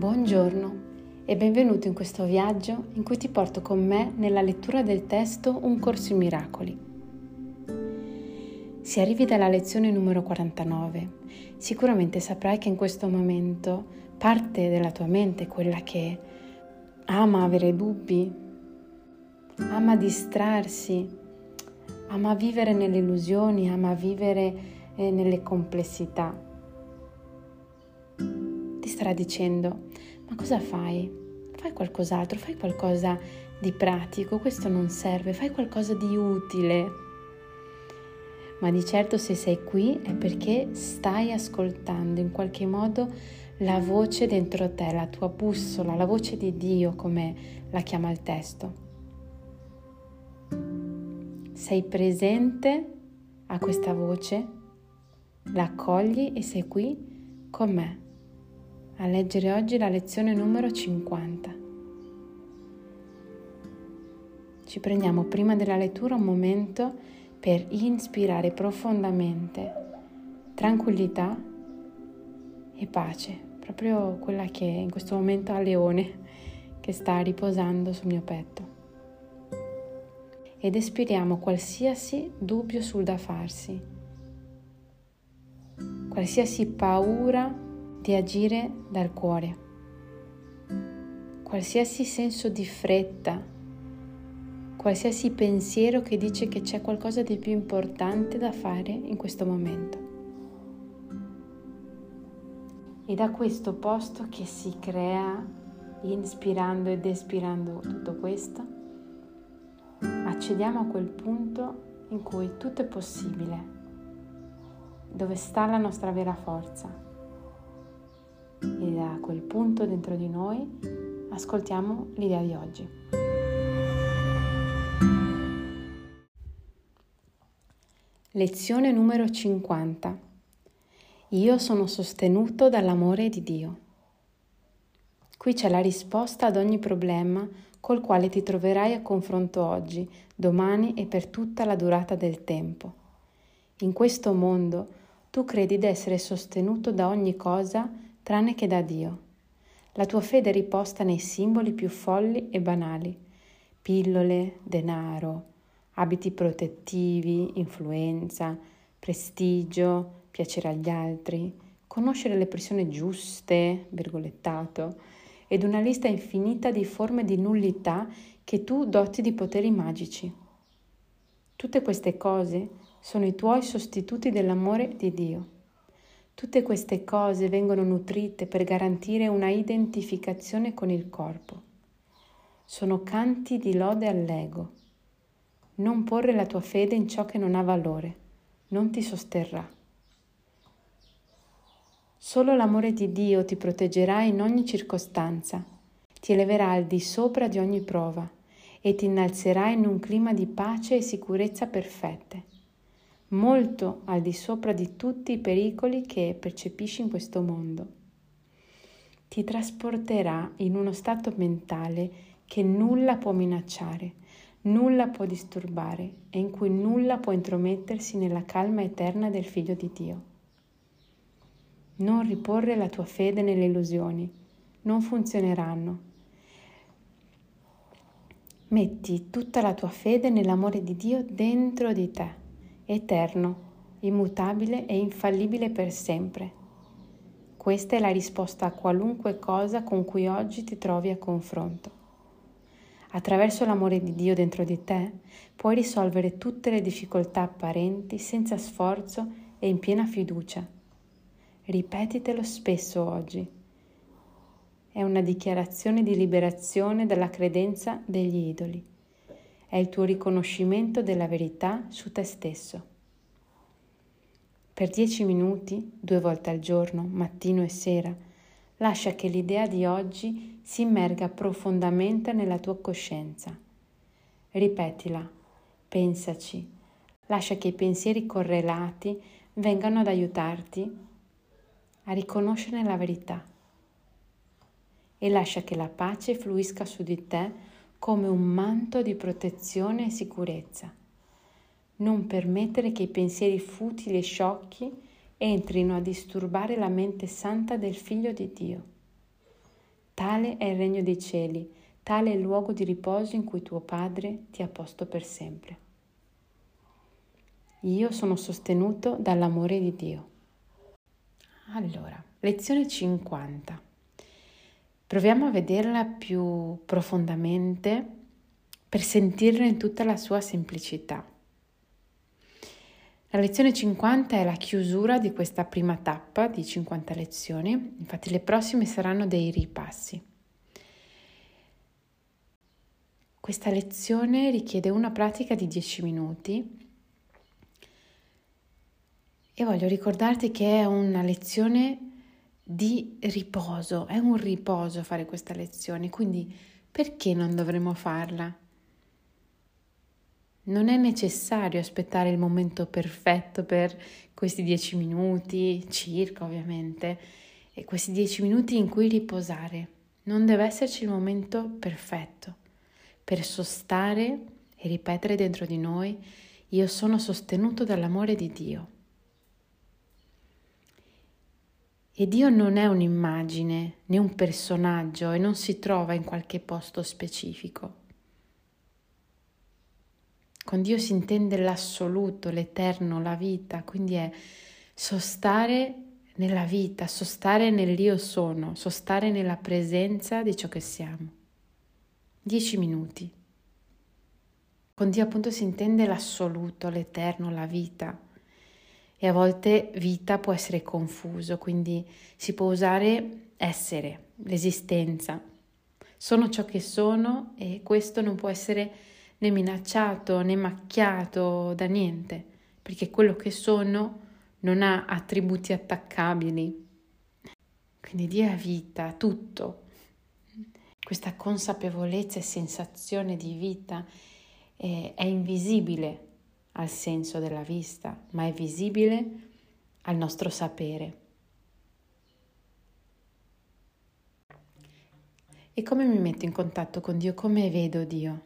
Buongiorno e benvenuto in questo viaggio in cui ti porto con me nella lettura del testo Un corso in miracoli. Se arrivi dalla lezione numero 49, sicuramente saprai che in questo momento parte della tua mente, quella che ama avere dubbi, ama distrarsi, ama vivere nelle illusioni, ama vivere eh, nelle complessità, ti starà dicendo, ma cosa fai? Fai qualcos'altro, fai qualcosa di pratico, questo non serve, fai qualcosa di utile. Ma di certo se sei qui è perché stai ascoltando in qualche modo la voce dentro te, la tua bussola, la voce di Dio, come la chiama il testo. Sei presente a questa voce, la accogli e sei qui con me a leggere oggi la lezione numero 50. Ci prendiamo prima della lettura un momento per ispirare profondamente tranquillità e pace, proprio quella che in questo momento ha Leone che sta riposando sul mio petto. Ed espiriamo qualsiasi dubbio sul da farsi, qualsiasi paura di agire dal cuore. Qualsiasi senso di fretta, qualsiasi pensiero che dice che c'è qualcosa di più importante da fare in questo momento. E da questo posto che si crea, inspirando ed espirando tutto questo, accediamo a quel punto in cui tutto è possibile, dove sta la nostra vera forza e da quel punto dentro di noi ascoltiamo l'idea di oggi. Lezione numero 50. Io sono sostenuto dall'amore di Dio. Qui c'è la risposta ad ogni problema col quale ti troverai a confronto oggi, domani e per tutta la durata del tempo. In questo mondo tu credi di essere sostenuto da ogni cosa tranne che da Dio. La tua fede è riposta nei simboli più folli e banali, pillole, denaro, abiti protettivi, influenza, prestigio, piacere agli altri, conoscere le persone giuste, virgolettato, ed una lista infinita di forme di nullità che tu doti di poteri magici. Tutte queste cose sono i tuoi sostituti dell'amore di Dio. Tutte queste cose vengono nutrite per garantire una identificazione con il corpo. Sono canti di lode all'ego. Non porre la tua fede in ciò che non ha valore, non ti sosterrà. Solo l'amore di Dio ti proteggerà in ogni circostanza, ti eleverà al di sopra di ogni prova e ti innalzerà in un clima di pace e sicurezza perfette molto al di sopra di tutti i pericoli che percepisci in questo mondo. Ti trasporterà in uno stato mentale che nulla può minacciare, nulla può disturbare e in cui nulla può intromettersi nella calma eterna del Figlio di Dio. Non riporre la tua fede nelle illusioni, non funzioneranno. Metti tutta la tua fede nell'amore di Dio dentro di te eterno, immutabile e infallibile per sempre. Questa è la risposta a qualunque cosa con cui oggi ti trovi a confronto. Attraverso l'amore di Dio dentro di te puoi risolvere tutte le difficoltà apparenti senza sforzo e in piena fiducia. Ripetitelo spesso oggi. È una dichiarazione di liberazione dalla credenza degli idoli è il tuo riconoscimento della verità su te stesso. Per dieci minuti, due volte al giorno, mattino e sera, lascia che l'idea di oggi si immerga profondamente nella tua coscienza. Ripetila, pensaci, lascia che i pensieri correlati vengano ad aiutarti a riconoscere la verità e lascia che la pace fluisca su di te come un manto di protezione e sicurezza. Non permettere che i pensieri futili e sciocchi entrino a disturbare la mente santa del Figlio di Dio. Tale è il regno dei cieli, tale è il luogo di riposo in cui tuo Padre ti ha posto per sempre. Io sono sostenuto dall'amore di Dio. Allora, lezione 50. Proviamo a vederla più profondamente per sentirla in tutta la sua semplicità. La lezione 50 è la chiusura di questa prima tappa di 50 lezioni, infatti le prossime saranno dei ripassi. Questa lezione richiede una pratica di 10 minuti e voglio ricordarti che è una lezione di riposo, è un riposo fare questa lezione, quindi perché non dovremmo farla? Non è necessario aspettare il momento perfetto per questi dieci minuti, circa ovviamente, e questi dieci minuti in cui riposare. Non deve esserci il momento perfetto per sostare e ripetere dentro di noi, io sono sostenuto dall'amore di Dio. E Dio non è un'immagine né un personaggio e non si trova in qualche posto specifico. Con Dio si intende l'assoluto, l'eterno, la vita, quindi è sostare nella vita, sostare nell'io sono, sostare nella presenza di ciò che siamo. Dieci minuti. Con Dio appunto si intende l'assoluto, l'eterno, la vita e a volte vita può essere confuso, quindi si può usare essere, l'esistenza. Sono ciò che sono e questo non può essere né minacciato né macchiato da niente, perché quello che sono non ha attributi attaccabili. Quindi Dio è vita, tutto. Questa consapevolezza e sensazione di vita è, è invisibile al senso della vista, ma è visibile al nostro sapere. E come mi metto in contatto con Dio? Come vedo Dio?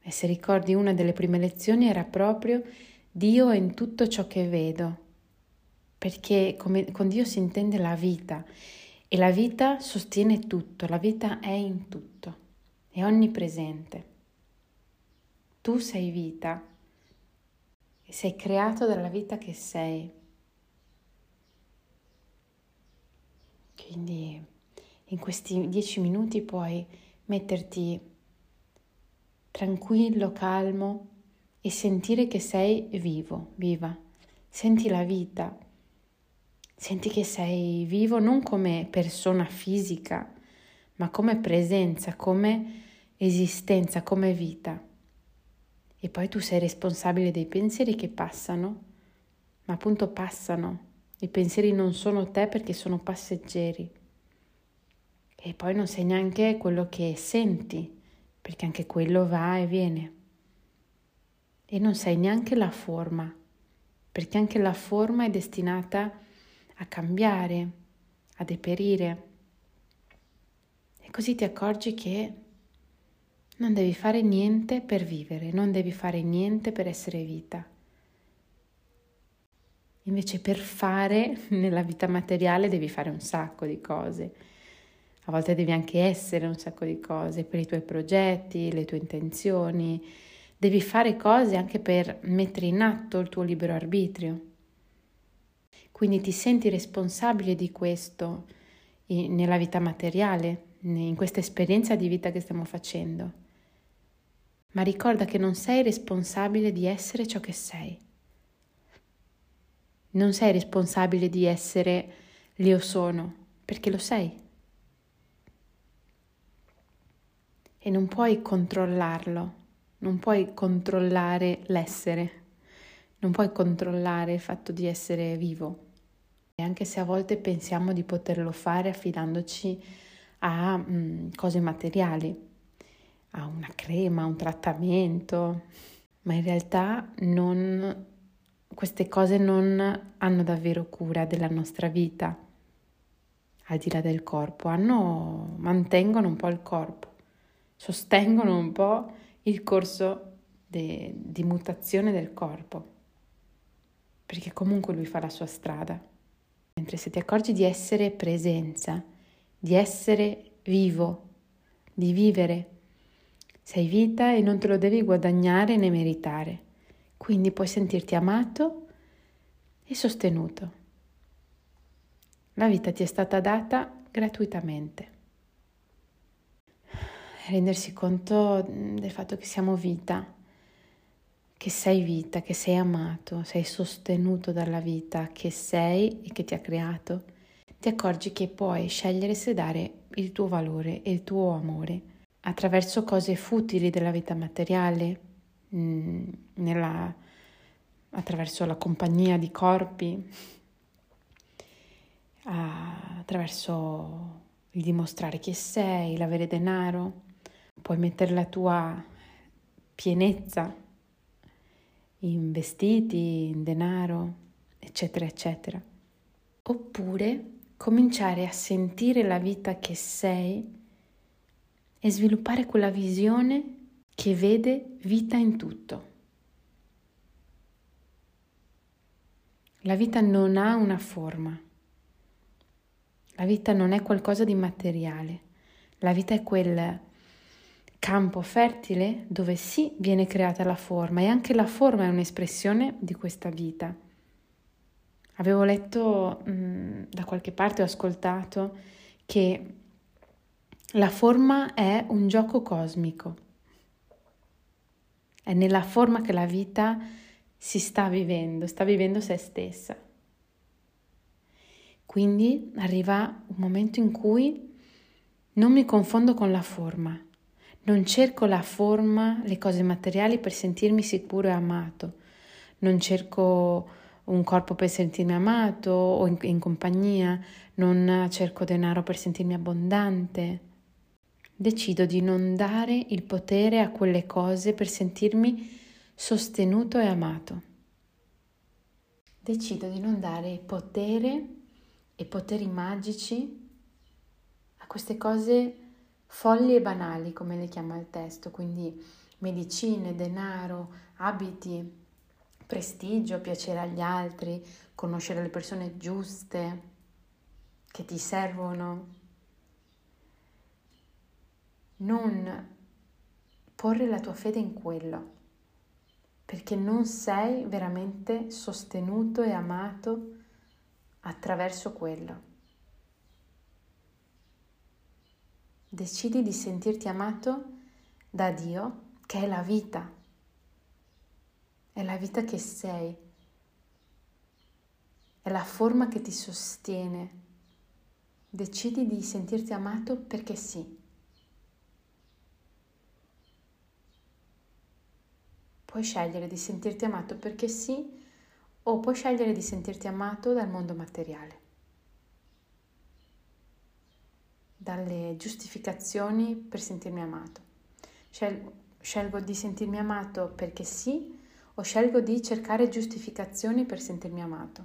E se ricordi una delle prime lezioni era proprio Dio è in tutto ciò che vedo, perché come, con Dio si intende la vita e la vita sostiene tutto, la vita è in tutto, è onnipresente. Tu sei vita e sei creato dalla vita che sei. Quindi in questi dieci minuti puoi metterti tranquillo, calmo e sentire che sei vivo, viva. Senti la vita, senti che sei vivo non come persona fisica, ma come presenza, come esistenza, come vita. E poi tu sei responsabile dei pensieri che passano, ma appunto passano. I pensieri non sono te perché sono passeggeri. E poi non sei neanche quello che senti, perché anche quello va e viene. E non sei neanche la forma, perché anche la forma è destinata a cambiare, a deperire. E così ti accorgi che non devi fare niente per vivere, non devi fare niente per essere vita. Invece per fare nella vita materiale devi fare un sacco di cose. A volte devi anche essere un sacco di cose per i tuoi progetti, le tue intenzioni. Devi fare cose anche per mettere in atto il tuo libero arbitrio. Quindi ti senti responsabile di questo nella vita materiale, in questa esperienza di vita che stiamo facendo ma ricorda che non sei responsabile di essere ciò che sei. Non sei responsabile di essere l'io sono, perché lo sei. E non puoi controllarlo, non puoi controllare l'essere, non puoi controllare il fatto di essere vivo. E anche se a volte pensiamo di poterlo fare affidandoci a mm, cose materiali, a una crema, a un trattamento, ma in realtà non, queste cose non hanno davvero cura della nostra vita, al di là del corpo, hanno, mantengono un po' il corpo, sostengono un po' il corso de, di mutazione del corpo, perché comunque lui fa la sua strada. Mentre se ti accorgi di essere presenza, di essere vivo, di vivere. Sei vita e non te lo devi guadagnare né meritare, quindi puoi sentirti amato e sostenuto. La vita ti è stata data gratuitamente. Rendersi conto del fatto che siamo vita che sei vita, che sei amato, sei sostenuto dalla vita che sei e che ti ha creato, ti accorgi che puoi scegliere se dare il tuo valore e il tuo amore attraverso cose futili della vita materiale, mm, nella, attraverso la compagnia di corpi, attraverso il dimostrare chi sei, l'avere denaro, puoi mettere la tua pienezza in vestiti, in denaro, eccetera, eccetera. Oppure cominciare a sentire la vita che sei e sviluppare quella visione che vede vita in tutto. La vita non ha una forma, la vita non è qualcosa di materiale, la vita è quel campo fertile dove sì viene creata la forma e anche la forma è un'espressione di questa vita. Avevo letto mh, mm, da qualche parte, ho ascoltato che la forma è un gioco cosmico. È nella forma che la vita si sta vivendo, sta vivendo se stessa. Quindi arriva un momento in cui non mi confondo con la forma, non cerco la forma, le cose materiali per sentirmi sicuro e amato. Non cerco un corpo per sentirmi amato o in, in compagnia. Non cerco denaro per sentirmi abbondante. Decido di non dare il potere a quelle cose per sentirmi sostenuto e amato. Decido di non dare potere e poteri magici a queste cose folli e banali, come le chiama il testo, quindi medicine, denaro, abiti, prestigio, piacere agli altri, conoscere le persone giuste che ti servono. Non porre la tua fede in quello, perché non sei veramente sostenuto e amato attraverso quello. decidi di sentirti amato da Dio, che è la vita, è la vita che sei, è la forma che ti sostiene. Decidi di sentirti amato perché sì. Puoi scegliere di sentirti amato perché sì o puoi scegliere di sentirti amato dal mondo materiale. dalle giustificazioni per sentirmi amato. Scelgo, di sentirmi amato perché sì o scelgo di cercare giustificazioni per sentirmi amato.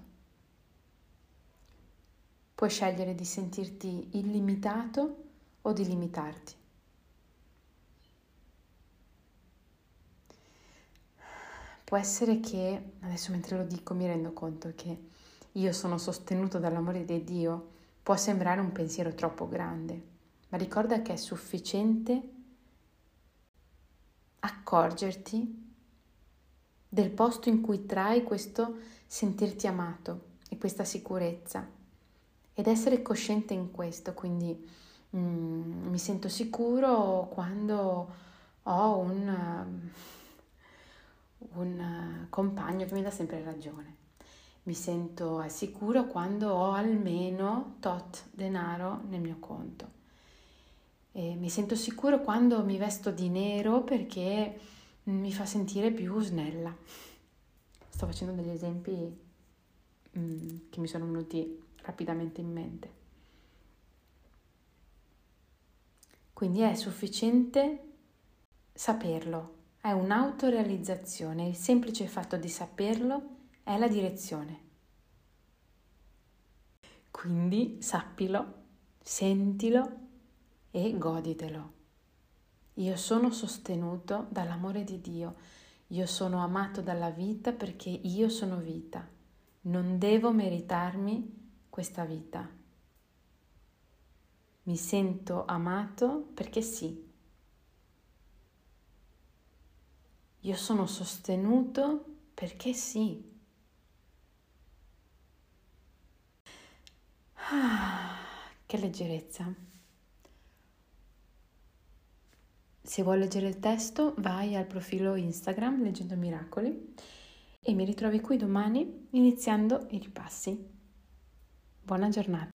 Puoi scegliere di sentirti illimitato o di limitarti. Può essere che, adesso mentre lo dico mi rendo conto che io sono sostenuto dall'amore di Dio Può sembrare un pensiero troppo grande, ma ricorda che è sufficiente accorgerti del posto in cui trai questo sentirti amato e questa sicurezza. Ed essere cosciente in questo, quindi mm, mi sento sicuro quando ho un, un compagno che mi dà sempre ragione mi sento al sicuro quando ho almeno tot denaro nel mio conto. E mi sento sicuro quando mi vesto di nero perché mi fa sentire più snella. Sto facendo degli esempi mm, che mi sono venuti rapidamente in mente. Quindi è sufficiente saperlo, è un'autorealizzazione, il semplice fatto di saperlo è la direzione. Quindi sappilo, sentilo e goditelo. Io sono sostenuto dall'amore di Dio, io sono amato dalla vita perché io sono vita, non devo meritarmi questa vita. Mi sento amato perché sì. Io sono sostenuto perché sì. Ah, che leggerezza. Se vuoi leggere il testo, vai al profilo Instagram Leggendo Miracoli e mi ritrovi qui domani iniziando i ripassi. Buona giornata.